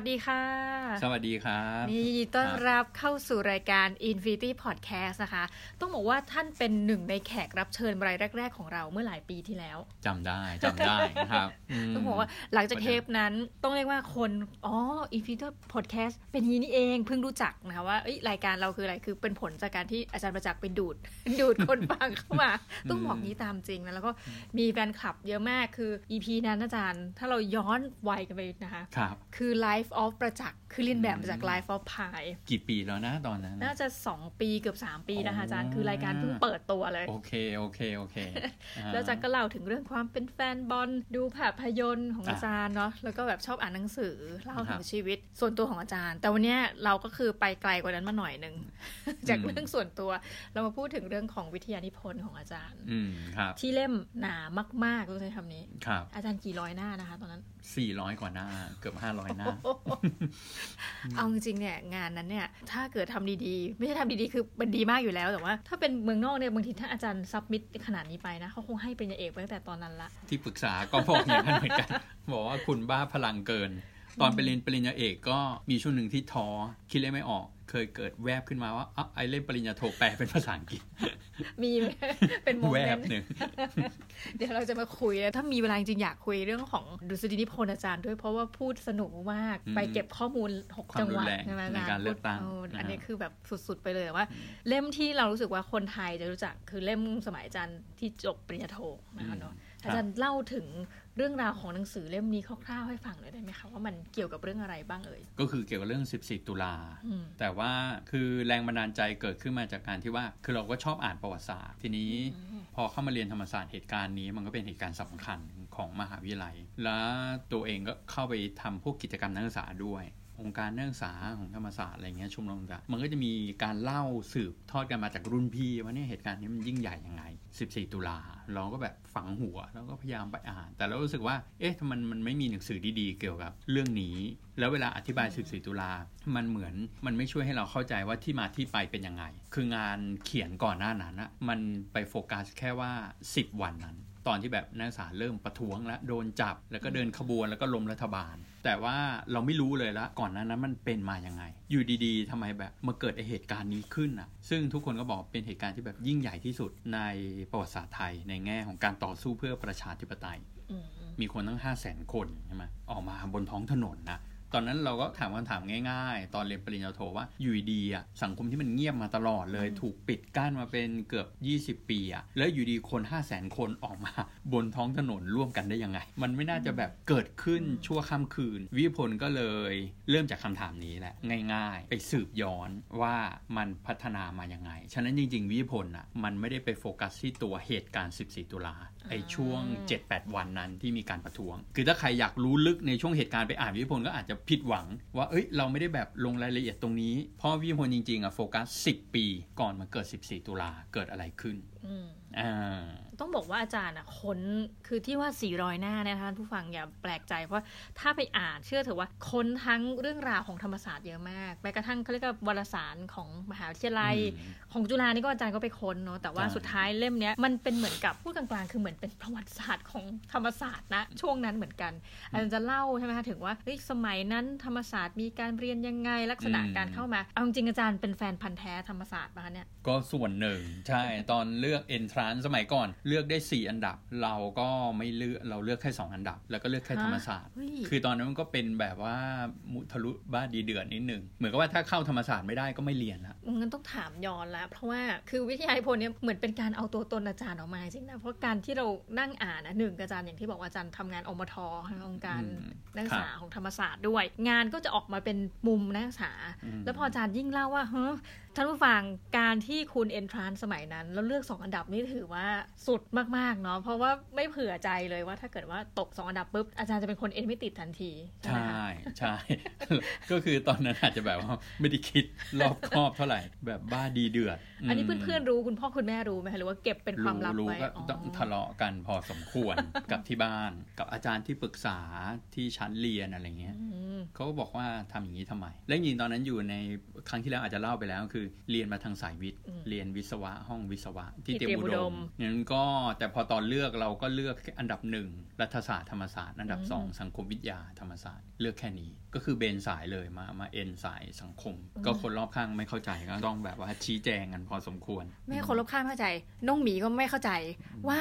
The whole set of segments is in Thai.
วัสดีค่ะ สวัสดีครับนี่ยินดีต้อนรับเข้าสู่รายการ Infinity Podcast นะคะ ต้องบอกว่าท่านเป็นหนึ่งในแขกรับเชิญรายแรก ๆ ของเราเมื่อหลายปีที่แล้วจำได้จำได้นะครับมต้องบอกว่าหลังจากเทปนั้นต้องเรียกว่าคนอ๋อ Infinity Podcast เป็นอยางนี้นี่เองเพิ่งรู้จักนะคะว่าเอ้ยรายการเราคืออะไรคือเป็นผลจากการที่อาจารย์ประจักษ์ไปดูด ดูดคนฟังเข้ามาต้องบอกนี้ตามจริงนะแล้วก็มีแฟนคลับเยอะมากคือ EP นั้นอาจารย์ ถ้าเราย้อนวัยกันไปนะคะครับคือ Life of ประจักษ์คือเรียนแบบมาจาก Life of Pi กี่ปีแล้วนะตอนนั้น น่าจะ2ปีเกือบ3ปีนะคะโอ้อาจารย์คือรายการเพิ่งเปิดตัวเลย โอเค โอเค โอเคอ่าแล้วอาจารย์ก็เล่าถึงเรื่องความเป็นแฟนบอลดูภาพยนตร์ของอาจารย์เนาะแล้วก็แบบชอบอ่านหนังสือเล่าถึงชีวิตส่วนตัวของอาจารย์ แต่วันเนี้ยเราก็คือไปไกลกว่านั้นมาหน่อยหนึ่งจากเรื่องส่วนตัวเรามาพูดถึงเรื่องของวิทยานิพนธ์ของอาจารย์อืมครับที่เล่มหนามากๆต้องใช้คำนี้ครับอาจารย์กี่ร้อยหน้านะคะ ตอนนั้นสี่ร้อยกว่าหน้า เกือบห้าร้อยหน้า เอาจริงๆเนี่ย งานนั้นเนี่ย ถ้าเกิดทำดีๆ ไม่ใช่ทำดีๆ คือมันดีมากอยู่แล้ว แต่ว่า ถ้าเป็นเมืองนอกเนี่ย บางทีถ้าอาจารย์ซับมิดขนาดนี้ไปนะเขาคงให้เป็นญาเอกไปตั้งแต่ตอนนั้นละ ที่ปรึกษาก็บอกอย่างนั้นเหมือนกัน บอกว่าคุณบ้าพลังเกิน ตอนไปเรียนปริญญาเอกก็มีช่วงหนึ่งที่ท้อคิดเลขไม่ออก เคยเกิดแวบขึ้นมาว่าอะไอเล่นปริญญาโทแปลเป็นภาษาอังกฤษ มีไหมเป็นโมแวเมบนต์หนึ่งเดี๋ยวเราจะมาคุยนะถ้ามีเวลาจริงๆอยากคุยเรื่องของดุษฎีนิพนธ์อาจารย์ด้วยเพราะว่าพูดสนุกมากอืมไปเก็บข้อมูล 6 จังหวัดความรุนแรงใช่ไหมในการเลือกตั้งพูดอันนี้นะครับคือแบบสุดๆไปเลยว่า เล่มที่เรารู้สึกว่าคนไทยจะรู้จักคือเล่มสมัยอาจารย์ที่จบปริญญาโทนะคะเนาะครับ อาจารย์เล่าถึงเรื่องราวของหนังสือเล่มนี้คร่าวๆให้ฟังหน่อยได้ไหมคะว่ามันเกี่ยวกับเรื่องอะไรบ้างเอ่ยก็คือเกี่ยวกับเรื่อง 14 ตุลาอืมแต่ว่าคือแรงบันดาลใจเกิดขึ้นมาจากการที่ว่า คือเราก็ชอบอ่านประวัติศาสตร์ ทีนี้พอเข้ามาเรียนธรรมศาสตร์เหตุการณ์นี้มันก็เป็นเหตุการณ์สำคัญของมหาวิทยาลัย แล้วตัวเองก็เข้าไปทำพวกกิจกรรมนักศึกษาด้วย องค์การนักศึกษาของธรรมศาสตร์อะไรเงี้ยชมรมต่างมันก็จะมีการเล่าสืบทอดกันมาจากรุ่นพี่ว่าเนี่ยเหตุการณ์นี้มันยิ่งใหญ่ยังไง 14 ตุลาเราก็แบบฝังหัวแล้วก็พยายามไปอ่าน แต่เรารู้สึกว่าเอ๊ะทำไมมันไม่มีหนังสือดีๆ เกี่ยวกับเรื่องนี้ แล้วเวลาอธิบาย 14 ตุลามันเหมือนมันไม่ช่วยให้เราเข้าใจว่าที่มาที่ไปเป็นยังไง คืองานเขียนก่อนหน้านั้นอะมันไปโฟกัสแค่ว่า 10 วันนั้น ตอนที่แบบนักศึกษาเริ่มประท้วงแล้วโดนจับ แล้วก็เดินขบวนแล้วก็ล้มรัฐบาล แต่ว่าเราไม่รู้เลยละก่อนหน้านั้นมันเป็นมายังไง อยู่ดีๆทำไมแบบมาเกิดไอ้เหตุการณ์นี้ขึ้นอะ ซึ่งทุกคนก็บอกเป็นเหตุการณ์ที่แบบยิ่งใหญ่ที่สุดในประวัติศาสตร์ไทยในแง่ของการต่อสู้เพื่อประชาธิปไตยอืมมีคนตั้ง5 0 0แสนคนใช่ไหมออกมาบนท้องถนนนะ ตอนนั้นเราก็ถามคำถามง่ายๆ ตอนเรียนปริญญาโทว่าอยู่ดีๆอะสังคมที่มันเงียบมาตลอดเลย ถูกปิดกั้นมาเป็นเกือบ 20 ปีอะแล้วอยู่ดีคน5 0 0แสนคนออกมา บนท้องถนนร่วมกันได้ยังไง มันไม่น่าจะแบบเกิดขึ้นชั่วข้ามคืน วิพลก็เลยเริ่มจากคำถามนี้แหละ ง่าย ๆ ไปสืบย้อนว่ามันพัฒนามายังไง ฉะนั้นจริง ๆ วิพลอะมันไม่ได้ไปโฟกัสที่ตัวเหตุการณ์ 14 ตุลาไอ้ช่วง 7-8 วันนั้นที่มีการประท้วง คือถ้าใครอยากรู้ลึกในช่วงเหตุการณ์ไปอ่านวิพลก็อาจจะผิดหวังว่าเอ้ยเราไม่ได้แบบลงรายละเอียดตรงนี้ เพราะวิพลจริงๆอะโฟกัส 10 ปีก่อนมาเกิด 14 ตุลาเกิดอะไรขึ้นต้องบอกว่าอาจารย์อะค้นคือที่ว่า 400 หน้าเนี่ยนะคะท่านผู้ฟังอย่าแปลกใจ เพราะถ้าไปอ่านเชื่อเถอะว่าค้นทั้งเรื่องราวของธรรมศาสตร์เยอะมากแม้กระทั่งเขาเรียกว่าวารสารของมหาวิทยาลัยอืมของจุฬานี่ก็อาจารย์ก็ไปค้นเนาะแต่ว่าใช่สุดท้ายเล่มเนี้ยมันเป็นเหมือนกับพูดกลางๆ คือเหมือนเป็นประวัติศาสตร์ของธรรมศาสตร์นะช่วงนั้นเหมือนกันอาจารย์จะเล่าใช่ไหมคะถึงว่าเฮ้ยสมัยนั้นธรรมศาสตร์มีการเรียนยังไงลักษณะการเข้ามาเอาจริงๆอาจารย์เป็นแฟนพันธ์แท้ธรรมศาสตร์ปะคะเนี่ยก็ส่วนหนึ่งใช่ตอนเลือก entrance สมัยก่อน เลือกได้ 4 อันดับ เราก็ไม่เลือกเราเลือกแค่ 2 อันดับ แล้วก็เลือกแค่ธรรมศาสตร์เฮ้ยคือตอนนั้นมันก็เป็นแบบว่ามุทะลุบ้าดีเดือดนิดหนึ่งเหมือนกับว่าถ้าเข้าธรรมศาสตร์ไม่ได้ก็ไม่เรียนละงั้นต้องถามย้อนแล้วเพราะว่าคือวิทยานิพนธ์เนี่ยเหมือนเป็นการเอาตัวตนอาจารย์ออกมาจริงนะเพราะการที่เรานั่งอ่านนะหนึ่งอาจารย์อย่างที่บอกว่าอาจารย์ทำงานอมทองค์การอืมนักศึกษาครับของธรรมศาสตร์ด้วย งานก็จะออกมาเป็นมุมนักศึกษาอืมแล้วพออาจารย์ยิ่งเล่าว่าเฮ้ยท่านผู้ฟังการที่คุณเอนทรานสมัยนั้น แล้วเลือกสองอันดับนี่ถือว่าสุดมากๆเนาะเพราะว่าไม่เผื่อใจเลยว่าถ้าเกิดว่าตกสองอันดับปุ๊บ อาจารย์จะเป็นคนเอนไม่ติดทันที ใช่ไหมใช่คะใช่ ก็คือตอนนั้นอาจจะแบบว่าไม่ได้คิดรอบคอบเท่าไหร่แบบบ้าดีเดือด อันนี้มเพื่อนๆรู้คุณพ่อคุณแม่รู้ไหมคะหรือว่าเก็บเป็นความลับรู้ไว้ก็อ๋อต้องทะเลาะกันพอสมควรกับที่บ้าน กับอาจารย์ที่ปรึกษาที่ชั้นเรียนอะไรเงี้ยอืม เขาก็บอกว่าทำอย่างนี้ทำไม และจริงๆตอนนั้นอยู่ในครั้งที่แล้วอาจจะเล่าไปแล้วคือคือเรียนมาทางสายวิทย์อืมเรียนวิศวะห้องวิศวะ ที่ที่เตรียมอุเตรียมอุดดมมนั้นก็แต่พอตอนเลือกเราก็เลือกอันดับหนึ่งรัฐศาสตร์ธรรมศาสตร์อันดับอืมสองสังคมวิทยาธรรมศาสตร์เลือกแค่นี้ก็คือเบนสายเลยมามาเอ็นสายสังคม ก็คนรอบข้างไม่เข้าใจก็ต้องแบบว่าชี้แจงกันพอสมควร ไม่ให้คนรอบข้างเข้าใจ น้องหมีก็ไม่เข้าใจว่า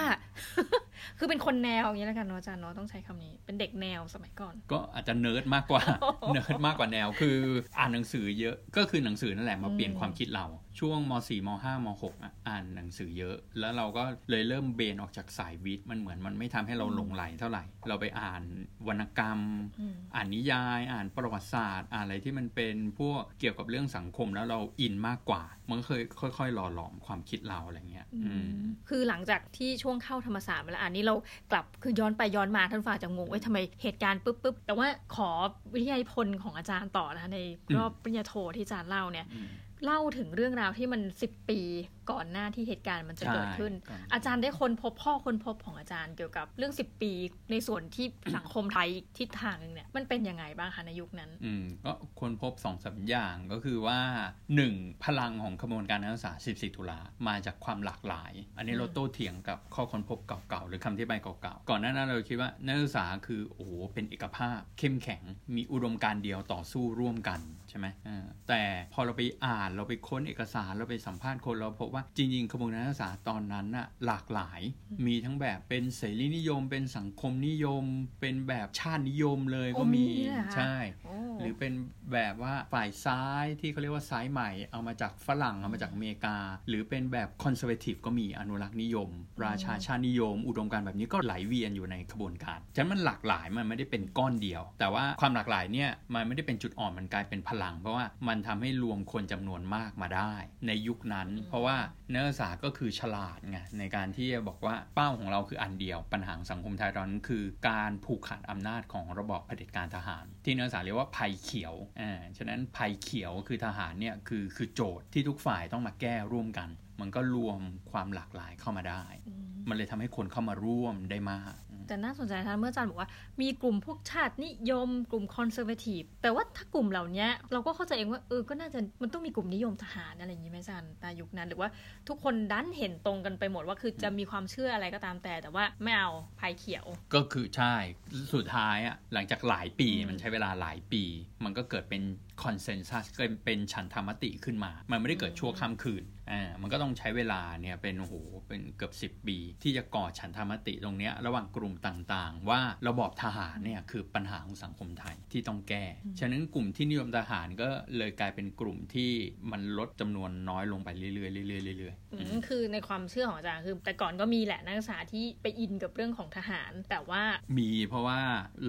คือเป็นคนแนวอย่างนี้แล้วกันเนาะอาจารย์เนาะต้องใช้คำนี้ เป็นเด็กแนวสมัยก่อน ก็อาจจะเนิร์ดมากกว่าเนิร์ดมากกว่าแนวคืออ่านหนังสือเยอะก็คือหนังสือนั่นแหละมาเปลี่ยนความคิดเรา ช่วงม .4 ม .5 ม .6 อะอ่านหนังสือเยอะ แล้วเราก็เลยเริ่มเบนออกจากสายวิทย์มันเหมือนมันไม่ทำให้เราหลงใหลเท่าไหร่ เราไปอ่านวรรณกรรมอืมอ่านนิยาย อ่านประวัติศาสตร์ อ่านอะไรที่มันเป็นพวกเกี่ยวกับเรื่องสังคมแล้วเราอินมากกว่า มันก็เคยค่อยๆหล่อหลอมความคิดเราอะไรเงี้ยอืมคือหลังจากที่ช่วงเข้าธรรมศาสตร์มาแล้วอันนี้เรากลับคือย้อนไปย้อนมาท่านฝ่าจะงงว่าทำไมเหตุการณ์ปุ๊บปุ๊บแต่ว่าขอวิทยานิพนธ์ของอาจารย์ต่อนะคะในรอบปริญญาโทที่อาจารย์เล่าเนี่ยอืม เล่าถึงเรื่องราวที่มัน10ปีก่อนหน้าที่เหตุการณ์มันจะเกิดขึ้นใช่อาจารย์ได้คนพบพ่อคนพบของอาจารย์เกี่ยวกับเรื่อง10ปีในส่วนที่สังคมไทยอีกทิศทางหนึงเนี่ยมันเป็นยังไงบ้างคะในยุคนั้น อืมก็คนพบสองสามอย่างก็คือว่า 1. พลังของขบวนการนักศึกษา14 ตุลามาจากความหลากหลาย อันนี้เราโต้เถียงกับข้อค้นพบเก่าๆหรือคำที่ใบเก่าๆก่อนหน้านั้นเราคิดว่านักศึกษาคือโอ้โหเป็นเอกภาพ เข้มแข็งมีอุดมการณ์เดียวต่อสู้ร่วมกันใช่ไหมอ่าแต่พอเราไปอ่านเราไปค้นเอกสารเราไปสัมภาษณ์คนเราพบว่าจริงๆขบวนการนักศึกษาตอนนั้นน่ะหลากหลาย มีทั้งแบบเป็นเสรีนิยม เป็นสังคมนิยม เป็นแบบชาตินิยมเลยก็มีโอ้มีเหรอคะใช่โอ้หรือเป็นแบบว่าฝ่ายซ้ายที่เขาเรียกว่าซ้ายใหม่ เอามาจากฝรั่งเอามาจากอเมริกา หรือเป็นแบบคอนเซอร์เวทีฟก็มีอนุรักษ์นิยม ราชาชาตินิยม อุดมการณ์แบบนี้ก็ไหลเวียนอยู่ในขบวนการฉะนั้นมันหลากหลายมันไม่ได้เป็นก้อนเดียว แต่ว่าความหลากหลายเนี่ยมันไม่ได้เป็นจุดอ่อนมันกลายเป็นพลัง เพราะว่ามันทำให้รวมคนจำนวนมากมาได้ในยุคนั้น เพราะว่านักศึกษาก็คือฉลาดไงในการที่จะบอกว่าเป้าของเราคืออันเดียว ปัญหาสังคมไทยตอนนั้นคือ การผูกขาดอำนาจของระบอบเผด็จการทหาร ที่นักศึกษาเรียกว่าภัยเขียวอ่าฉะนั้นภัยเขียวคือทหารเนี่ยคือคือโจทย์ที่ทุกฝ่ายต้องมาแก้ร่วมกัน มันก็รวมความหลากหลายเข้ามาได้ มันเลยทำให้คนเข้ามาร่วมได้มาก แต่น่าสนใจท่านเมื่ออาจารย์บอกว่า มีกลุ่มพวกชาตินิยม กลุ่มคอนเซอร์เวทีฟแต่ว่าถ้ากลุ่มเหล่านี้เราก็เข้าใจเองว่าเออก็น่าจะมันต้องมีกลุ่มนิยมทหารอะไรอย่างนี้ไหมอาจารย์ในยุคนั้น หรือว่าทุกคนดันเห็นตรงกันไปหมดว่าคือจะมีความเชื่ออะไรก็ตามแต่แต่ว่าไม่เอาภัยเขียว ก็คือใช่สุดท้ายอะหลังจากหลายปีมันใช้เวลาหลายปี มันก็เกิดเป็นคอนเซนแซสเกิดเป็นฉันทามติขึ้นมา มันไม่ได้เกิดชั่วข้ามคืน อ่ามันก็ต้องใช้เวลาเนี่ยเป็นโอ้โหเป็นเกือบ 10 ปี ที่จะก่อฉันทามติตรงเนี้ยระหว่างกลุ่มต่างๆ ว่าระบอบทหารเนี่ยคือปัญหาของสังคมไทยที่ต้องแก้ ฉะนั้นกลุ่มที่นิยมทหารก็เลยกลายเป็นกลุ่มที่มันลดจำนวนน้อยลงไปเรื่อยๆเรื่อยๆเรื่อยๆอือืมมคือในความเชื่อของอาจารย์คือ แต่ก่อนก็มีแหละนักศึกษาที่ไปอินกับเรื่องของทหาร แต่ว่ามีเพราะว่า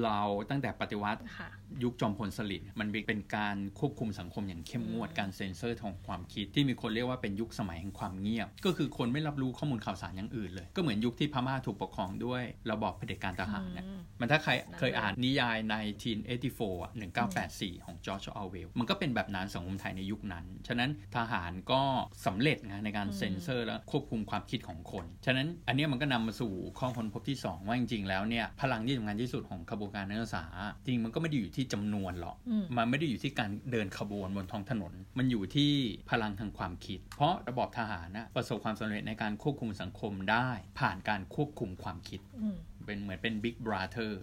เราตั้งแต่ปฏิวัติค่ะ ยุคจอมพลสฤษดิ์มันเป็นการควบคุมสังคมอย่างเข้มงวดอืมการเซ็นเซอร์ของความคิดที่มีคนเรียกว่าเป็นยุคสมัยแห่งความเงียบ ก็คือคนไม่รับรู้ข้อมูลข่าวสารอย่างอื่นเลย ก็เหมือนยุคที่พม่าถูกปกครองด้วยระบอบเผด็จการทหารเนี่ยอืมมันถ้าใครนั่นเคยอ่านนิยายใน1984อะ1984 ของจอร์จออเวลมันก็เป็นแบบนั้นสังคมไทยในยุคนั้น ฉะนั้นทหารก็สำเร็จนะในการอืมเซ็นเซอร์และควบคุมความคิดของคน ฉะนั้นอันเนี้ยมันก็นำมาสู่ข้อค้นพบที่ 2 ว่าจริงๆแล้วเนี่ยพลังที่สำคัญที่สุดของขบวนการนักศึกษาจริงมันก็ไม่ได้อยู่ที่จำนวนหรอกอืมมันไม่ได้อยู่ที่การเดินขบวนบนท้องถนน มันอยู่ที่พลังทางความคิด เพราะระบอบทหารนะประสบความสำเร็จในการควบคุมสังคมได้ ผ่านการควบคุมความคิดอืมเป็นเหมือนเป็นบิ๊กบราเธอร์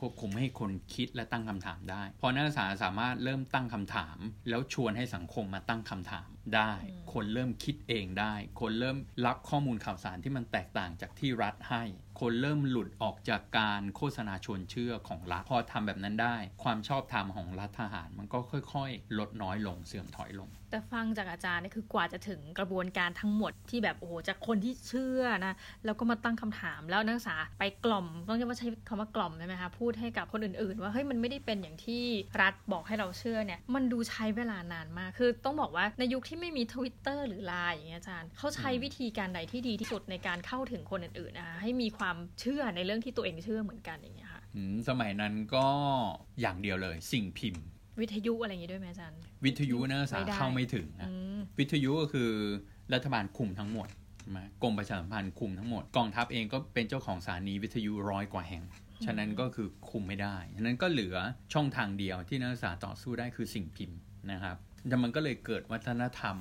ควบคุมให้คนคิดและตั้งคำถามได้ พอนักศึกษาสามารถเริ่มตั้งคำถาม แล้วชวนให้สังคมมาตั้งคำถามได้อืมคนเริ่มคิดเองได้ คนเริ่มรับข้อมูลข่าวสารที่มันแตกต่างจากที่รัฐให้ คนเริ่มหลุดออกจากการโฆษณาชวนเชื่อของรัฐ พอทำแบบนั้นได้ ความชอบธรรมของรัฐทหาร มันก็ค่อย ๆ ลดน้อยลงเสื่อมถอยลง แต่ฟังจากอาจารย์เนี่ยคือกว่าจะถึงกระบวนการทั้งหมดที่แบบโอ้โหจากคนที่เชื่อนะแล้วก็มาตั้งคำถามแล้วนักศึกษาไปกล่อมต้องเรียกว่าใช้คำว่ากล่อมใช่ไหมคะพูดให้กับคนอื่น ๆ ว่าเฮ้ยมันไม่ได้เป็นอย่างที่รัฐบอกให้เราเชื่อเนี่ยมันดูใช้เวลานานมากคือต้องบอกว่าในยุคที่ไม่มีทวิตเตอร์หรือไลน์อย่างเงี้ยอาจารย์เขาใช้วิธีการใดที่ดีที่สุดในการเข้าถึงคนอื่นๆนะคะให้มีความเชื่อในเรื่องที่ตัวเองเชื่อเหมือนกันอย่างเงี้ยค่ะอืมสมัยนั้นก็อย่างเดียวเลย สิ่งพิมพ์ วิทยุอะไรอย่างงี้ด้วยไหมอาจารย์ วิทยุนักศึกษาไม่ได้เข้าไม่ถึงนะอืมวิทยุก็คือรัฐบาลคุมทั้งหมดใช่ไหมกรมประชาสัมพันธ์คุมทั้งหมดกองทัพเองก็เป็นเจ้าของสถานีวิทยุร้อยกว่าแห่ง ฉะนั้นก็คือคุมไม่ได้ ฉะนั้นก็เหลือช่องทางเดียวที่นักศึกษาต่อสู้ได้คือสิ่งพิมพ์นะครับ แต่มันก็เลยเกิดวัฒนธรรม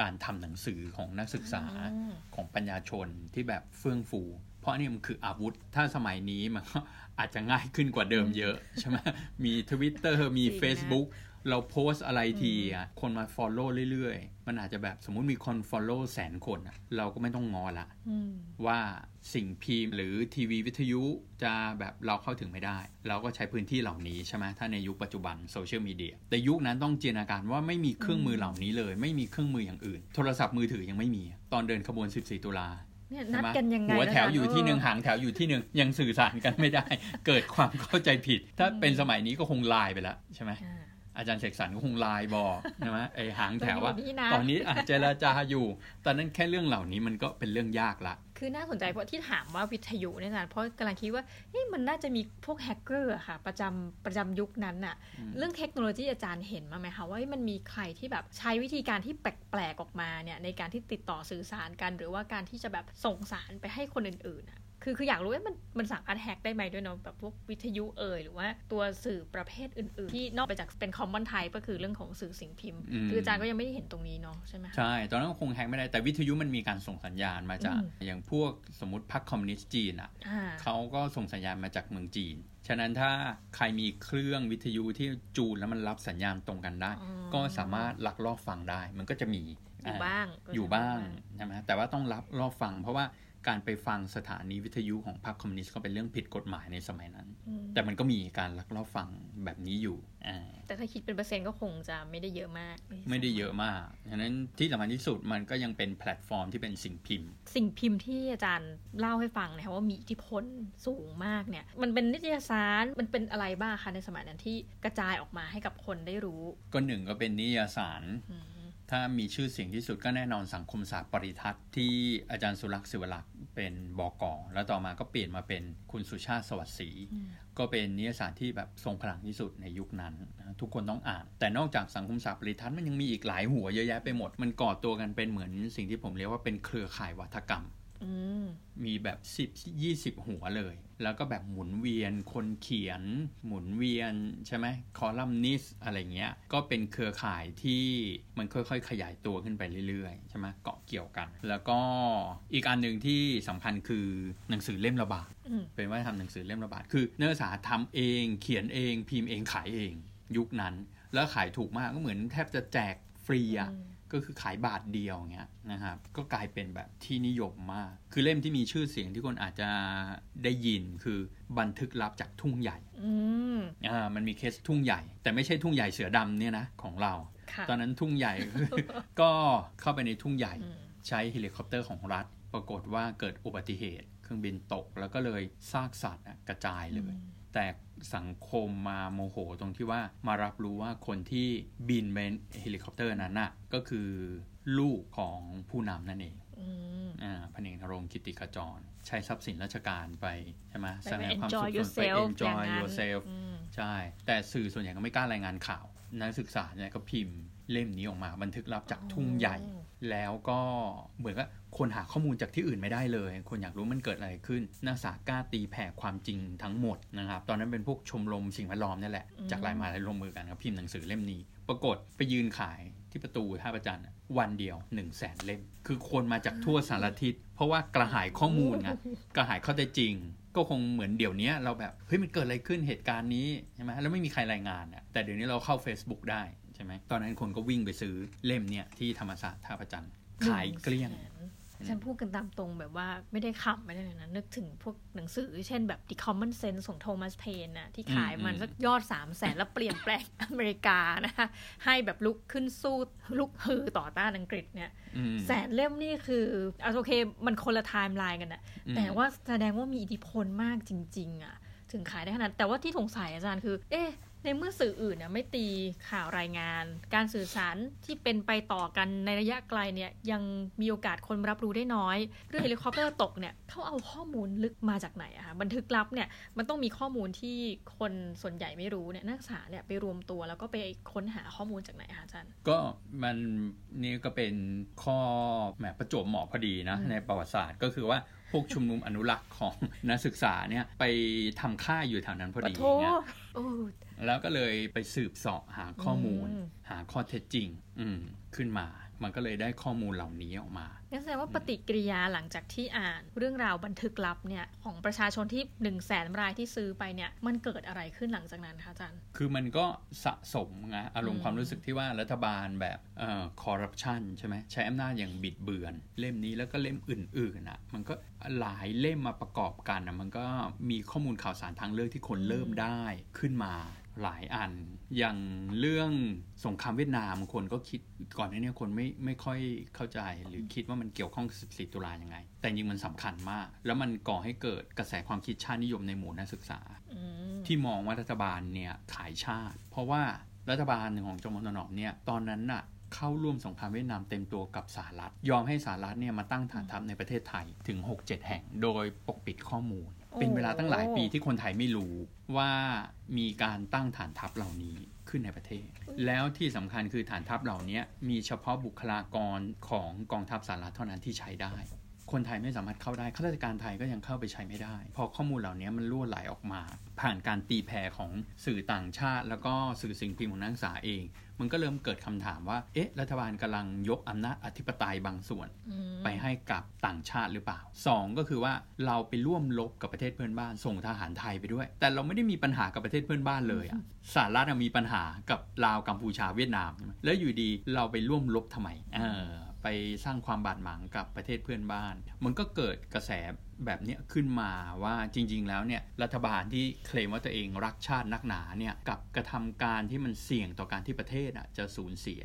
การทำหนังสือของนักศึกษาอืมของปัญญาชนที่แบบเฟื่องฟู เพราะอันนี่มันคืออาวุธ ถ้าสมัยนี้มันก็อาจจะง่ายขึ้นกว่าเดิมเยอะใช่ไหมมีทวิตเตอร์มีจริงนะ Facebook เราโพสต์อะไรทีอะคนมา Follow เรื่อยๆ มันอาจจะแบบสมมุติมีคน Follow แสนคนอะเราก็ไม่ต้องงอละอืมว่าสิ่งพิมพ์หรือทีวีวิทยุจะแบบเราเข้าถึงไม่ได้ เราก็ใช้พื้นที่เหล่านี้ใช่ไหมถ้าในยุคปัจจุบันโซเชียลมีเดียแต่ยุคนั้นต้องจินตนาการว่าไม่มีเครื่องมือเหล่านี้เลย ไม่มีเครื่องมืออย่างอื่น โทรศัพท์มือถือยังไม่มี ตอนเดินขบวน 14 ตุลาเนี่ยใช่นัดไหมกันยังไงหัวแถวอยู่ที่หนึ่งะหางแถวอยู่ที่หนึ่งยังสื่อสารกันไม่ได้ เกิดความเข้าใจผิด ถ้าเป็นสมัยนี้ก็คงไลน์ไปแล้วใช่ไหม อ่าอาจารย์เสกสรรก็คงไลน์บอกใช่ไหมไอหางแถวว่าตรงนี้นะตอนนี้อาจเจรจาอยู่ ตอนนั้นแค่เรื่องเหล่านี้มันก็เป็นเรื่องยากละคือน่าสนใจเพราะที่ถามว่าวิทยุเนี่ยนะเพราะกำลังคิดว่าเฮ้ยมันน่าจะมีพวกแฮกเกอร์อะค่ะ ประจำประจำยุคนั้นอะอืมเรื่องเทคโนโลยีอาจารย์เห็นมาไหมคะว่าเฮ้ยมันมีใครที่แบบใช้วิธีการที่แปลกๆออกมาเนี่ยในการที่ติดต่อสื่อสารกัน หรือว่าการที่จะแบบส่งสารไปให้คนอื่นๆอะ คือคืออยากรู้ว่ามันมันสามารถแฮกได้ไหมด้วยเนาะแบบพวกวิทยุเอ่ยหรือว่าตัวสื่อประเภทอื่น ๆ ที่นอกไปจากเป็นคอมมอนไทป์ก็คือเรื่องของสื่อสิ่งพิมพ์อืมคืออาจารย์ก็ยังไม่ได้เห็นตรงนี้เนาะใช่ไหมคะใช่ ตอนนั้นก็คงแฮกไม่ได้แต่วิทยุมันมีการส่งสัญญาณมาจากอืมอย่างพวกสมมติพรรคคอมมิวนิสต์จีนอะอ่าเขาก็ส่งสัญญาณมาจากเมืองจีนฉะนั้นถ้าใครมีเครื่องวิทยุที่จูนแล้วมันรับสัญญาณตรงกันได้อ๋อก็สามารถลักลอบฟังได้ มันก็จะมีอยู่บ้างก็อยู่บ้างอยู่บ้างใช่ไหมแต่ว่าต้องรับรอบฟัง เพราะว่า การไปฟังสถานีวิทยุของพรรคคอมมิวนิสต์ก็เป็นเรื่องผิดกฎหมายในสมัยนั้นอืมแต่มันก็มีการลักลอบฟังแบบนี้อยู่อ่าแต่ถ้าคิดเป็นเปอร์เซ็นต์ก็คงจะไม่ได้เยอะมาก ไม่ได้เยอะมาก ฉะนั้นที่สำคัญที่สุดมันก็ยังเป็นแพลตฟอร์มที่เป็นสิ่งพิมพ์ สิ่งพิมพ์ที่อาจารย์เล่าให้ฟังนะคะว่ามีอิทธิพลสูงมากเนี่ย มันเป็นนิตยสาร มันเป็นอะไรบ้างคะในสมัยนั้นที่กระจายออกมาให้กับคนได้รู้ ก็หนึ่งก็เป็นนิตยสารอืม ถ้ามีชื่อเสียงที่สุดก็แน่นอนสังคมศาสตร์ปริทัศน์ที่อาจารย์สุลักษณ์ ศิวรักษ์เป็นบอกอแล้วต่อมาก็เปลี่ยนมาเป็นคุณสุชาติสวัสดิ์ศรีก็เป็นนิยาสารที่แบบทรงพลังที่สุดในยุคนั้นนะทุกคนต้องอ่าน แต่นอกจากสังคมศาสตร์ปริทัศน์มันยังมีอีกหลายหัวเยอะแยะไปหมด มันก่อตัวกันเป็นเหมือนสิ่งที่ผมเรียกว่าเป็นเครือข่ายวัฒกรรม มีแบบ10 20หัวเลย แล้วก็แบบหมุนเวียนคนเขียน หมุนเวียนใช่ไหมคอลัมนิสอะไรเงี้ย ก็เป็นเครือข่ายที่มันค่อยๆ ขยายตัวขึ้นไปเรื่อยๆ ใช่ไหมเกาะเกี่ยวกัน แล้วก็อีกอันหนึ่งที่สำคัญคือหนังสือเล่มระบาดเป็นว่าทำหนังสือเล่มระบาดคือนักศึกษาทำเองเขียนเองพิมพ์เองขายเอง ยุคนั้น แล้วขายถูกมากก็เหมือนแทบจะแจกฟรีอะ ก็คือขายบาทเดียวเงี้ยนะครับ ก็กลายเป็นแบบที่นิยมมาก คือเล่มที่มีชื่อเสียงที่คนอาจจะได้ยินคือบันทึกลับจากทุ่งใหญ่อืมอ่ามันมีเคสทุ่งใหญ่ แต่ไม่ใช่ทุ่งใหญ่เสือดำเนี่ยนะของเราค่ะตอนนั้นทุ่งใหญ่ ก็เข้าไปในทุ่งใหญ่อืมใช้เฮลิคอปเตอร์ของรัฐ ปรากฏว่าเกิดอุบัติเหตุ เครื่องบินตกแล้วก็เลยซากสัตว์อะกระจายเลย แต่สังคมมาโมโหตรงที่ว่ามารับรู้ว่าคนที่บินเป็นเฮลิคอปเตอร์นั้นน่ะก็คือลูกของผู้นำนั่นเองอืมอ่าพันเอกนรงค์กิติขจร ใช้ทรัพย์สินราชการไปใช่ไหมไปแสดงความ enjoy สุขส่วนไป yourself อย่าง enjoy นั้น yourself อืมใช่ แต่สื่อส่วนใหญ่ก็ไม่กล้ารายงานข่าว นักศึกษาเนี่ยก็พิมพ์เล่มนี้ออกมา บันทึกลับจากทุ่งใหญ่อ๋อ แล้วก็เหมือนกับคนหาข้อมูลจากที่อื่นไม่ได้เลย คนอยากรู้มันเกิดอะไรขึ้นนักศึกษากล้าตีแผ่ความจริงทั้งหมดนะครับ ตอนนั้นเป็นพวกชมรมสิ่งแวดล้อมนี่แหละ จากหลายมหาลัยรวมมือกันก็พิมพ์หนังสือเล่มนี้ ปรากฏไปยืนขายที่ประตูท่าประจันทร์อะวันเดียว1นึ่งแสนเล่ม คือคนมาจากทั่วสารทิศ เพราะว่ากระหายข้อมูลไงกระหายข้อเท็จจริง ก็คงเหมือนเดี๋ยวนี้เราแบบเฮ้ยมันเกิดอะไรขึ้นเหตุการณ์นี้ใช่ไหมแล้วไม่มีใครรายงานอะแต่เดี๋ยวนี้เราเข้า Facebook ได้ ใช่ไหมตอนนั้นคนก็วิ่งไปซื้อเล่มเนี่ยที่ธรรมศาสตร์ท่าประจันทร์ขายเกลี้ยงฉันพูดกันตามตรงแบบว่าไม่ได้ขำไม่ได้เลยนะนึกถึงพวกหนังสือ เช่นแบบ The Common Sense ของโทมัสเพนนะที่ขายอืมมันอืมสักยอด3 0 0แสนแล้วเปลี่ยนแปลงอเมริกานะคะให้แบบลุกขึ้นสู้ลุกฮือต่อต้านอังกฤษเนี่ยอืมแสนเล่มนี่คืออะโอเค มันคนละไทม์ไลน์กันนะอืมแต่ว่าแสดงว่ามีอิทธิพลมากจริง ๆอะถึงขายได้ขนาดแต่ว่าที่สงสัยอาจารย์คือ เอ๊ะ ในเมื่อสื่ออื่นเนี่ยไม่ตีข่าวรายงาน การสื่อสารที่เป็นไปต่อกันในระยะไกลเนี่ยยังมีโอกาสคนรับรู้ได้น้อย เรื่องเฮลิคอปเตอร์ตกเนี่ยเขาเอาข้อมูลลึกมาจากไหนอะคะบันทึกลับเนี่ยมันต้องมีข้อมูลที่คนส่วนใหญ่ไม่รู้เนี่ยนักศึกษาเนี่ยไปรวมตัวแล้วก็ไปค้นหาข้อมูลจากไหนอะคะอาจารย์ก็มันนี่ก็เป็นข้อแหมประจวบเหมาะพอดีนะอืมในประวัติศาสตร์ก็คือว่า พวกชุมนุมอนุรักษ์ของนักศึกษาเนี่ยไปทำค่ายอยู่แถวนั้นพอปะดีโทเนี่ยโอ้แล้วก็เลยไปสืบเสาะหาข้อมูลอืมหาข้อเท็จจริง อืมขึ้นมา มันก็เลยได้ข้อมูลเหล่านี้ออกมางั้นแสดงว่าปฏิกิริยาหลังจากที่อ่าน เรื่องราวบันทึกลับเนี่ยของประชาชนที่1นึ่งแสนรายที่ซื้อไปเนี่ยมันเกิดอะไรขึ้นหลังจากนั้นคะอาจารย์ คือมันก็สะสมไงอารมอืณ์มความรู้สึกที่ว่ารัฐบาลแบบเอ่อคอร์รัปชันใช่ไหมใช้อำนาจอย่างบิดเบือน เล่มนี้แล้วก็เล่มอื่นๆอะมันก็หลายเล่มมาประกอบกันอะมันก็มีข้อมูลข่าวสารทางเลือกที่คนเริ่มได้ขึ้นมา หลายอัน อย่างเรื่องสงครามเวียดนามคนก็คิดก่อนหน้านี้คนไม่ไม่ค่อยเข้าใจหรือคิดว่ามันเกี่ยวข้องกับ14 ตุลายังไง แต่จริงๆมันสำคัญมาก แล้วมันก่อให้เกิดกระแสความคิดชาตินิยมในหมู่นักศึกษาอืมที่มองว่ารัฐบาลเนี่ยขายชาติ เพราะว่ารัฐบาลของจอมพลถนอมเนี่ยตอนนั้นน่ะเข้าร่วมสงครามเวียดนามเต็มตัวกับสหรัฐ ยอมให้สหรัฐเนี่ยมาตั้งฐานทัพในประเทศไทยถึง 6-7 แห่ง โดยปกปิดข้อมูล เป็นเวลาตั้งหลายปีที่คนไทยไม่รู้ว่ามีการตั้งฐานทัพเหล่านี้ขึ้นในประเทศ แล้วที่สำคัญคือฐานทัพเหล่านี้มีเฉพาะบุคลากรของกองทัพสหรัฐเท่านั้นที่ใช้ได้ คนไทยไม่สามารถเข้าได้ข้าราชการไทยก็ยังเข้าไปใช้ไม่ได้ พอข้อมูลเหล่านี้มันล่วไหลออกมา ผ่านการตีแผ่ของสื่อต่างชาติ แล้วก็สื่อสิ่งพิมพ์ของนักศึกษาเอง มันก็เริ่มเกิดคำถามว่า เอ๊ะ รัฐบาลกำลังยกอำนาจอธิปไตยบางส่วนอืมไปให้กับต่างชาติหรือเปล่า 2 ก็คือว่าเราไปร่วมลบกับประเทศเพื่อนบ้าน ส่งทหารไทยไปด้วย แต่เราไม่ได้มีปัญหากับประเทศเพื่อนบ้านเลยอะสหรัฐอะมีปัญหากับลาวกัมพูชาเวียดนามใช่ไหมแล้วอยู่ดีเราไปร่วมลบทำไม เออไปสร้างความบาดหมางกับประเทศเพื่อนบ้าน มันก็เกิดกระแส แบบนี้ขึ้นมาว่าจริง ๆ แล้วเนี่ยรัฐบาลที่เคลมว่าตัวเองรักชาตินักหนาเนี่ยกับกระทำการที่มันเสี่ยงต่อการที่ประเทศอะจะสูญเสีย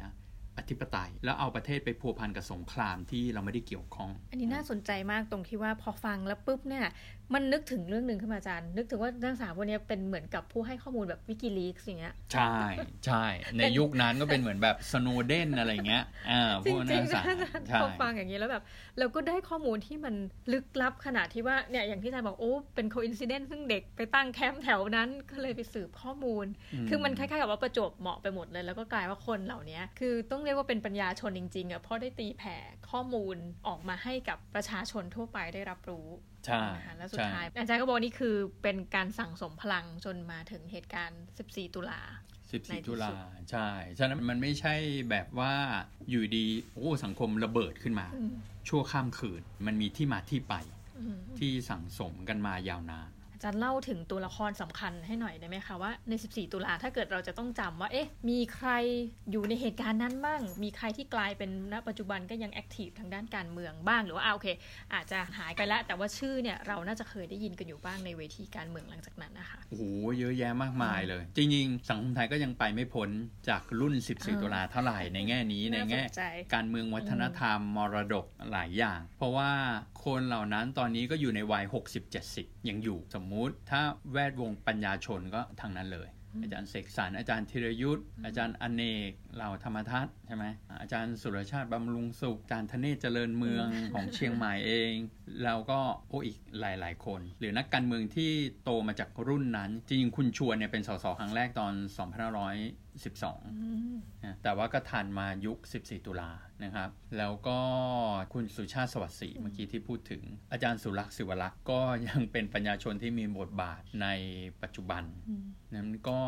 อธิปไตย แล้วเอาประเทศไปพัวพันกับสงครามที่เราไม่ได้เกี่ยวข้อง อันนี้น่าสนใจมากตรงที่ว่าพอฟังแล้วปุ๊บเนี่ย มันนึกถึงเรื่องหนึ่งขึ้นมาอาจารย์ นึกถึงว่านักศึกษาพวกเนี้ยเป็นเหมือนกับผู้ให้ข้อมูลแบบวิกิลีกอย่างเงี้ย ใช่ใช่ ในยุคนั้นก็เป็นเหมือนแบบสโนเดนอะไรเงี้ยอ่าพจริวงกจรินักงศึกษาๆนะอาจารย์ใช่พอฟังอย่างนี้แล้วแบบ เราก็ได้ข้อมูลที่มันลึกลับขนาดที่ว่าเนี่ยอย่างที่อาจารย์บอกโอ้เป็นโคอินซิเดนต์ซึ่งเด็กไปตั้งแคมป์แถวนั้นก็เลยไปสืบข้อมูล คือมันคล้ายๆกับว่าประจวบเหมาะไปหมดเลย แล้วก็กลายว่าคนเหล่านี้คือต้องเรียกว่าเป็นปัญญาชนจริงๆอะเพราะได้ตีแผ่ข้อมูลออกมาให้กับประชาชนทั่วไปได้รับรู้ ใช่นะคะแล้วสุดใช่ท้ายอาจารย์ก็บอกนี่คือเป็นการสั่งสมพลังจนมาถึงเหตุการณ์ 14 ตุลาสิบในสี่ที่ตุลาสุดใช่ ฉะนั้นมันไม่ใช่แบบว่าอยู่ดีโอ้สังคมระเบิดขึ้นมาอืมชั่วข้ามคืน มันมีที่มาที่ไปอืมที่สั่งสมกันมายาวนาน อาจารย์เล่าถึงตัวละครสำคัญให้หน่อยได้ไหมคะว่าใน 14 ตุลาถ้าเกิดเราจะต้องจำว่า เอ๊ะ มีใครอยู่ในเหตุการณ์นั้นบ้าง มีใครที่กลายเป็นณปัจจุบันก็ยังแอคทีฟทางด้านการเมืองบ้างหรือว่าอ่าโอเค อาจจะหายไปแล้ว แต่ว่าชื่อเนี่ยเราน่าจะเคยได้ยินกันอยู่บ้างในเวทีการเมืองหลังจากนั้นนะคะโอ้โหเยอะแยะมากมายเลย จริงๆสังคมไทยก็ยังไปไม่พ้นจากรุ่น 14 ตุลาเท่าไหร่ในแง่นี้ในน่าสแง่นใจการเมืองวัฒนธรรมมรดกหลายอย่าง เพราะว่าคนเหล่านั้นตอนนี้ก็อยู่ในวัย 60-70 ยังอยู่สมมุติ ถ้าแวดวงปัญญาชนก็ทางนั้นเลย อาจารย์เสกสรรอาจารย์ธีรยุทธ์อาจารย์อเนกเหล่าธรรมทัศน์ใช่ไหมอาจารย์สุรชาติบำรุงสุขอาจารย์ธเนศเจริญเมืองของเชียงใหม่เองแล้วก็โอ้อีกหลาย ๆ คน หรือนักการเมืองที่โตมาจากรุ่นนั้น จริงๆคุณชวนเนี่ยเป็นสสครั้งแรกตอน2512อื มนะแต่ว่าก็ทันมายุค 14 ตุลานะครับ แล้วก็คุณสุชาติสวัสดิ์ศรีเมื่อกี้ที่พูดถึง อาจารย์สุรักษ์ศิวรักษ์ก็ยังเป็นปัญญาชนที่มีบทบาทในปัจจุบันอืมนั้นก็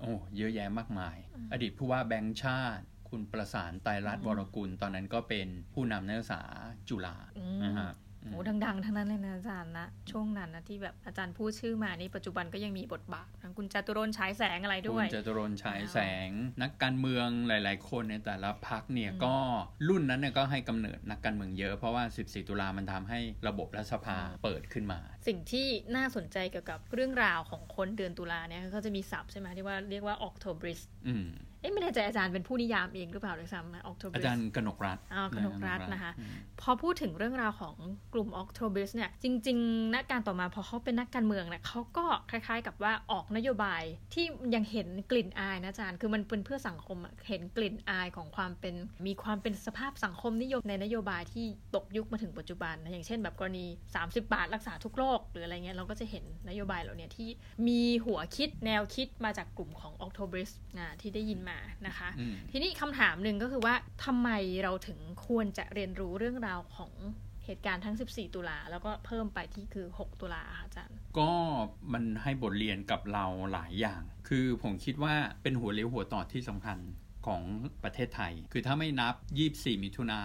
โอ้เยอะแยะมากมาย อดีตผู้ว่าแบงค์ชาติคุณประสานไตรรัตน์วรกุล ตอนนั้นก็เป็นผู้นำนักศึกษาจุฬาอืมนะครับอืม โอ้ดัง ๆ ทั้งนั้นเลยนะอาจารย์นะ ช่วงนั้นนะที่แบบอาจารย์พูดชื่อมานี่ปัจจุบันก็ยังมีบทบาททั้งคุณจตุรนต์ฉายแสงอะไรด้คุวณยจตุรนต์ฉายแสง นักการเมืองหลาย ๆ คนในแต่ละพักเนี่ยก็รุ่นนั้นเนี่ยก็ให้กำเนิดนักการเมืองเยอะเพราะว่า 14 ตุลามันทำให้ระบบรัฐสภาเปิดขึ้นมา สิ่งที่น่าสนใจเกี่ยวกับเรื่องราวของคนเดือนตุลาเนี่ยก็จะมีศัพท์ใช่ไหมที่ว่าเรียกว่า Octobris อืม เอ๊ะไม่แน่ใจอาจารย์เป็นผู้นิยามเองหรือเปล่าด้วยซ้ำนะ Octobris อาจารย์กนกรัฐอ่ากนกรัฐนะคะอืมพอพูดถึงเรื่องราวของกลุ่ม Octobris เนี่ย จริงๆนักการต่อมาพอเขาเป็นนักการเมืองเนี่ยเขาก็คล้ายๆกับว่าออกนโยบายที่ยังเห็นกลิ่นอายนะอาจารย์ คือมันเป็นเพื่อสังคมอะเห็นกลิ่นอายของความเป็น มีความเป็นสภาพสังคมนิยมในนโยบายที่ตกยุคมาถึงปัจจุบันนะอย่างเช่น แบบกรณี 30 บาทรักษาทุกโรคหรืออะไรเงี้ยเราก็จะเห็นนโยบายเหล่านี้ที่มีหัวคิดแนวคิดมาจากกลุ่มของ Octobris นะที่ได้ยินมานะคะอืมทีนี้คำถามหนึ่งก็คือว่าทำไมเราถึงควรจะเรียนรู้เรื่องราวของเหตุการณ์ทั้ง 14 ตุลาแล้วก็เพิ่มไปที่คือ 6 ตุลาค่ะอาจารย์ ก็มันให้บทเรียนกับเราหลายอย่าง คือผมคิดว่าเป็นหัวเลี้ยวหัวต่อที่สำคัญ ของประเทศไทย คือถ้าไม่นับ 24 มิถุนา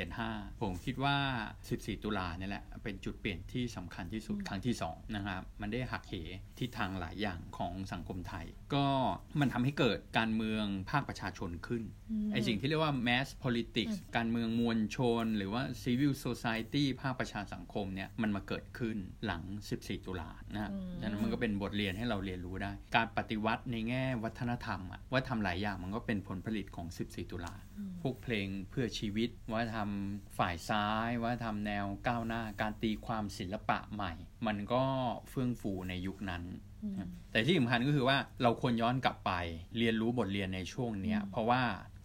2475 ผมคิดว่า 14 ตุลาเนี่ยแหละ เป็นจุดเปลี่ยนที่สำคัญที่สุดครั้งที่ 2 นะครับ มันได้หักเหทิศทางหลายอย่างของสังคมไทย ก็มันทำให้เกิดการเมืองภาคประชาชนขึ้น ไอสิ่งที่เรียกว่า mass politics การเมืองมวลชน หรือว่า civil society ภาคประชาสังคมเนี่ย มันมาเกิดขึ้นหลัง 14 ตุลานะดังนั้นมันก็เป็นบทเรียนให้เราเรียนรู้ได้ การปฏิวัติในแง่วัฒนธรรมอะว่าทำหลายอย่างมันก็เป็นผลผลิตของ 14 ตุลา พวกเพลงเพื่อชีวิตว่าทำฝ่ายซ้ายว่าทำแนวก้าวหน้าการตีความศิลปะใหม่ มันก็เฟื่องฟูในยุคนั้น แต่ที่สำคัญก็คือว่าเราควรย้อนกลับไปเรียนรู้บทเรียนในช่วงเนี้ยเพราะว่า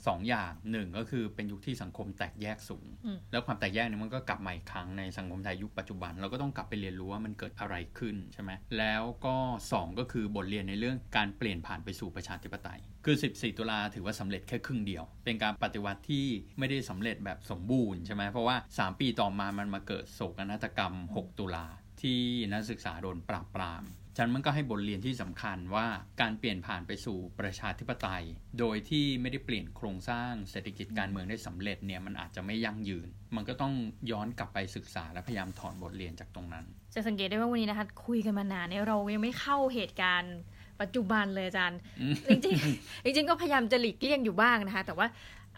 สองอย่างหนึ่งก็คือเป็นยุคที่สังคมแตกแยกสูง แล้วความแตกแยกนี้มันก็กลับมาอีกครั้งในสังคมไทยยุคปัจจุบัน เราก็ต้องกลับไปเรียนรู้ว่ามันเกิดอะไรขึ้นใช่ไหมแล้วก็สองก็คือบทเรียนในเรื่องการเปลี่ยนผ่านไปสู่ประชาธิปไตย คือ 14 ตุลาถือว่าสำเร็จแค่ครึ่งเดียว เป็นการปฏิวัติที่ไม่ได้สำเร็จแบบสมบูรณ์ใช่ไหมเพราะว่า 3 ปีต่อมามันมาเกิดโศกนาฏกรรม 6 ตุลาที่นักศึกษาโดนปราบปราม ฉะนั้นมันก็ให้บทเรียนที่สำคัญว่าการเปลี่ยนผ่านไปสู่ประชาธิปไตย โดยที่ไม่ได้เปลี่ยนโครงสร้างเศรษฐกิจการเมืองได้สำเร็จเนี่ยมันอาจจะไม่ยั่งยืน มันก็ต้องย้อนกลับไปศึกษาและพยายามถอนบทเรียนจากตรงนั้น จะสังเกตได้ว่าวันนี้นะคะคุยกันมานานเนี่ยเรายังไม่เข้าเหตุการณ์ปัจจุบันเลยอาจารย์ จริงๆจริงๆก็พยายามจะหลีกเลี่ยงอยู่บ้างนะคะ แต่ว่า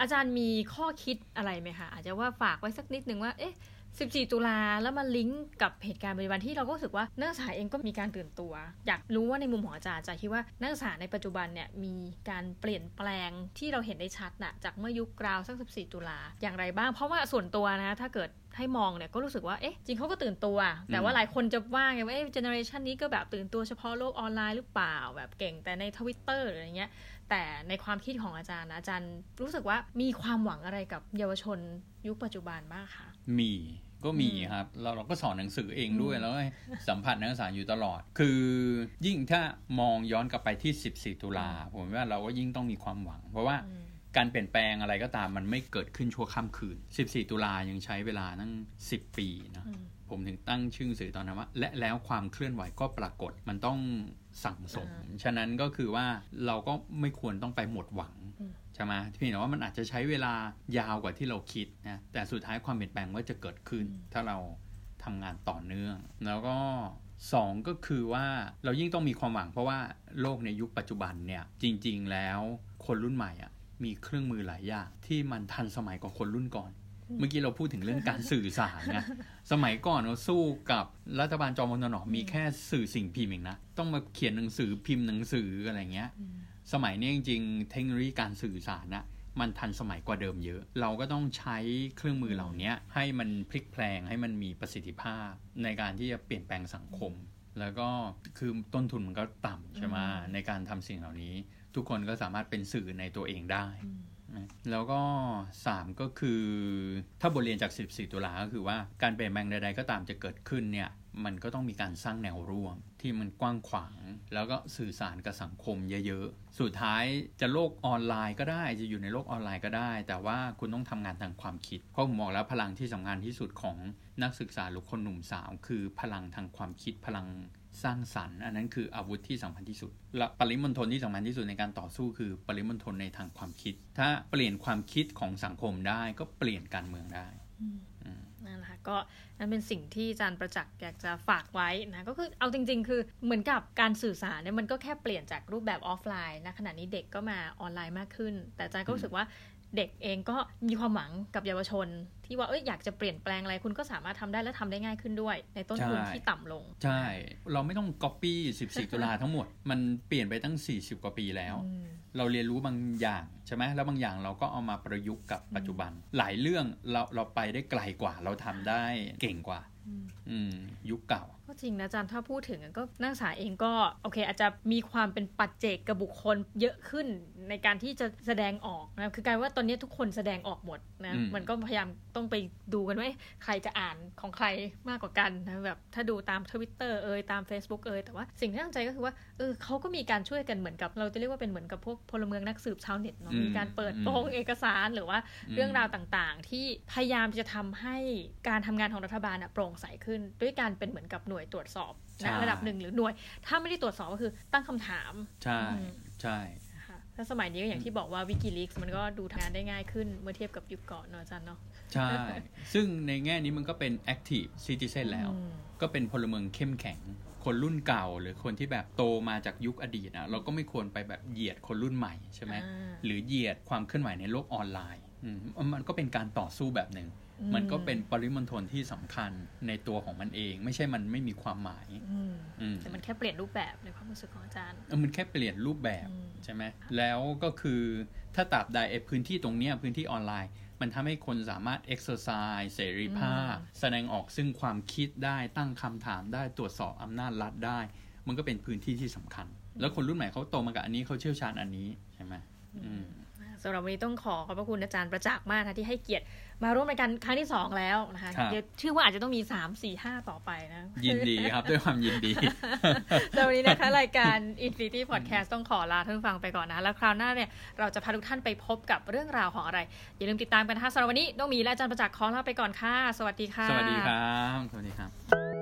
อาจารย์มีข้อคิดอะไรไหมคะอาจจะว่าฝากไว้สักนิดนึงว่าเอ๊ะ 14 ตุลาแล้วมาลิงก์กับเหตุการณ์ปัจจุบันที่เราก็รู้สึกว่านักศึกษาเองก็มีการตื่นตัว อยากรู้ว่าในมุมของอาจารย์อาจารย์คิดว่านักศึกษาในปัจจุบันเนี่ยมีการเปลี่ยนแปลงที่เราเห็นได้ชัดนะจากเมื่อยุคกราวสัก 14 ตุลาอย่างไรบ้าง เพราะว่าส่วนตัวนะถ้าเกิดให้มองเนี่ยก็รู้สึกว่า เอ๊ะ จริงเขาก็ตื่นตัว แต่ว่าหลายคนจะว่าไงว่า เอ๊ะ generation นี้ก็แบบตื่นตัวเฉพาะโลกออนไลน์หรือเปล่า แบบเก่งแต่ในทวิตเตอร์หรืออะไรเงี้ย แต่ในความคิดของอาจารย์อาจารย์รู้สึกว่ามีความหวังอะไรกับเยาวชนยุคปัจจุบันบ้างคะ มี ก็มีครับ เราเราก็สอนหนังสือเองด้วยแล้วก็สัมผัสนักศึกษาอยู่ตลอด คือยิ่งถ้ามองย้อนกลับไปที่ 14 ตุลาผมว่าเราก็ยิ่งต้องมีความหวัง เพราะว่าการเปลี่ยนแปลงอะไรก็ตามมันไม่เกิดขึ้นชั่วข้ามคืน 14 ตุลายังใช้เวลาตั้ง10 ปีนะผมถึงตั้งชื่อสื่อตอนนั้นว่า และแล้วความเคลื่อนไหวก็ปรากฏมันต้องสั่งสม ฉะนั้นก็คือว่าเราก็ไม่ควรต้องไปหมดหวัง ใช่ไหมเพียงแต่ว่ามันอาจจะใช้เวลายาวกว่าที่เราคิดนะแต่สุดท้ายความเปลี่ยนแปลงว่าจะเกิดขึ้น ถ้าเราทำงานต่อเนื่อง แล้วก็สองก็คือว่าเรายิ่งต้องมีความหวังเพราะว่าโลกในยุคปัจจุบันเนี่ยจริง ๆ แล้วคนรุ่นใหม่อะมีเครื่องมือหลายอย่างที่มันทันสมัยกว่าคนรุ่นก่อน เมื่อกี้เราพูดถึงเรื่องการสื่อสารนะสมัยก่อนเราสู้กับรัฐบาลจอมพลถนอมมีแค่สื่อสิ่งพิมพ์เองนะ ต้องมาเขียนหนังสือพิมพ์หนังสืออะไรเงี้ย สมัยนี้จริงๆ เทคโนโลยีการสื่อสารนะมันทันสมัยกว่าเดิมเยอะ เราก็ต้องใช้เครื่องมือเหล่านี้ให้มันพลิกแพลงให้มันมีประสิทธิภาพ ในการที่จะเปลี่ยนแปลงสังคม แล้วก็คือต้นทุนมันก็ต่ำใช่ไหมในการทำสิ่งเหล่านี้ ทุกคนก็สามารถเป็นสื่อในตัวเองได้แล้วก็ 3 ก็คือถ้าบทเรียนจาก 14 ตุลาก็คือว่าการเปลี่ยนแปลงใดๆก็ตามจะเกิดขึ้นเนี่ย มันก็ต้องมีการสร้างแนวร่วมที่มันกว้างขวาง แล้วก็สื่อสารกับสังคมเยอะๆ สุดท้ายจะโลกออนไลน์ก็ได้จะอยู่ในโลกออนไลน์ก็ได้ แต่ว่าคุณต้องทำงานทางความคิดเพราะผมบอกแล้วพลังที่สำคัญที่สุดของนักศึกษาหรือคนหนุ่มสาวคือพลังทางความคิดพลังสร้างสรรค์ อันนั้นคืออาวุธที่สำคัญที่สุด และปริมณฑลที่สำคัญที่สุดในการต่อสู้คือปริมณฑลในทางความคิด ถ้าเปลี่ยนความคิดของสังคมได้ก็เปลี่ยนการเมืองได้ ก็นั่นเป็นสิ่งที่อาจารย์ประจักษ์อยากจะฝากไว้นะก็คือเอาจริง ๆ คือเหมือนกับการสื่อสารเนี่ยมันก็แค่เปลี่ยนจากรูปแบบออฟไลน์นะขณะนี้เด็กก็มาออนไลน์มากขึ้น แต่อาจารย์ก็รู้สึกว่า เด็กเองก็มีความหวังกับเยาวชน ที่ว่าเอ้ยอยากจะเปลี่ยนแปลงอะไรคุณก็สามารถทำได้และทำได้ง่ายขึ้นด้วย ในต้นทุนที่ต่ำลง ใช่ เราไม่ต้องก๊อปปี้14 ตุลาทั้งหมด มันเปลี่ยนไปตั้ง 40 กว่าปีแล้ว เราเรียนรู้บางอย่างใช่ไหมแล้วบางอย่างเราก็เอามาประยุกต์กับปัจจุบัน หลายเรื่องเราเราไปได้ไกลกว่า เราทำได้เก่งกว่า อืมยุคเก่า จริงนะอาจารย์ถ้าพูดถึงก็นักศึกษาเองก็โอเค อาจจะมีความเป็นปัจเจกกับบุคคลเยอะขึ้นในการที่จะแสดงออกนะคือกลายว่าตอนนี้ทุกคนแสดงออกหมดนะอืมมันก็พยายามต้องไปดูกันว่าเอ๊ะใครจะอ่านของใครมากกว่ากันนะแบบถ้าดูตามทวิตเตอร์เอ่ยตาม Facebook เอ่ยแต่ว่าสิ่งที่น่าสนใจก็คือว่าเออเขาก็มีการช่วยกันเหมือนกับ เราจะเรียกว่าเป็นเหมือนกับพวกพลเมืองนักสืบชาวเน็ตเนาะอืมมีการเปิดอืมโปงเอกสารหรือว่าเรื่องราวต่างๆ ที่พยายามจะทำให้การทำงานของรัฐบาลน่ะโปร่งใสขึ้น ด้วยการเป็นเหมือนกับหน่วยตรวจสอบใช่นะระดับหนึ่งหรือหน่วย ถ้าไม่ได้ตรวจสอบก็คือตั้งคำถาม ใช่อืมใช่นะคะถ้าสมัยนี้ก็อย่างที่บอกว่าวิกิลีกมันก็ดูทำงานได้ง่ายขึ้นเมื่อเทียบกับยุคก่อนเนอะอาจารย์เนาะใช่ ซึ่งในแง่นี้มันก็เป็น active citizen แล้วอืมก็เป็นพลเมืองเข้มแข็ง คนรุ่นเก่า หรือคนที่แบบโตมาจากยุคอดีตอะเราก็ไม่ควรไปแบบเหยียดคนรุ่นใหม่ใช่ไหมอ่าหรือเหยียดความเคลื่อนไหวในโลกออนไลน์อืมมันก็เป็นการต่อสู้แบบหนึ่งอื มมันก็เป็นปริมณฑลที่สำคัญในตัวของมันเอง ไม่ใช่มันไม่มีความหมายอืมอืมแต่มันแค่เปลี่ยนรูปแบบในความรู้สึกของอาจารย์เออมันแค่เปลี่ยนรูปแบบอืมใช่ไหมแล้วก็คือถ้าตราบใดไอ้พื้นที่ตรงเนี้ยพื้นที่ออนไลน์ มันทำให้คนสามารถ exercise เสรีภาพ แสดงออกซึ่งความคิดได้ตั้งคำถามได้ตรวจสอบอำนาจรัฐได้ มันก็เป็นพื้นที่ที่สำคัญ แล้วคนรุ่นใหม่เขาโตมากับอันนี้เขาเชี่ยวชาญอันนี้ใช่ไหมอืมสำหรับวันนี้ต้องขอขอบพระคุณอาจารย์ประจักษ์มากนะที่ให้เกียรติมาร่วมรายการครั้งที่สองแล้วนะคะครับเดี๋ยวเชื่อว่าอาจจะต้องมีสามสี่ห้าต่อไปนะ ยินดีครับ ด้วยความยินดีสำหรับวันนี้นะคะ รายการ Infinity Podcast ต้องขอลาท่านผู้ฟังไปก่อนนะ แล้วคราวหน้าเนี่ย เราจะพาทุกท่านไปพบกับเรื่องราวของอะไร อย่าลืมติดตามกันนะคะสำหรับวันนี้น้องหมีและอาจารย์ประจักษ์ขอลาไปก่อนค่ะ สวัสดีค่ะ สวัสดีครับ สวัสดีครับ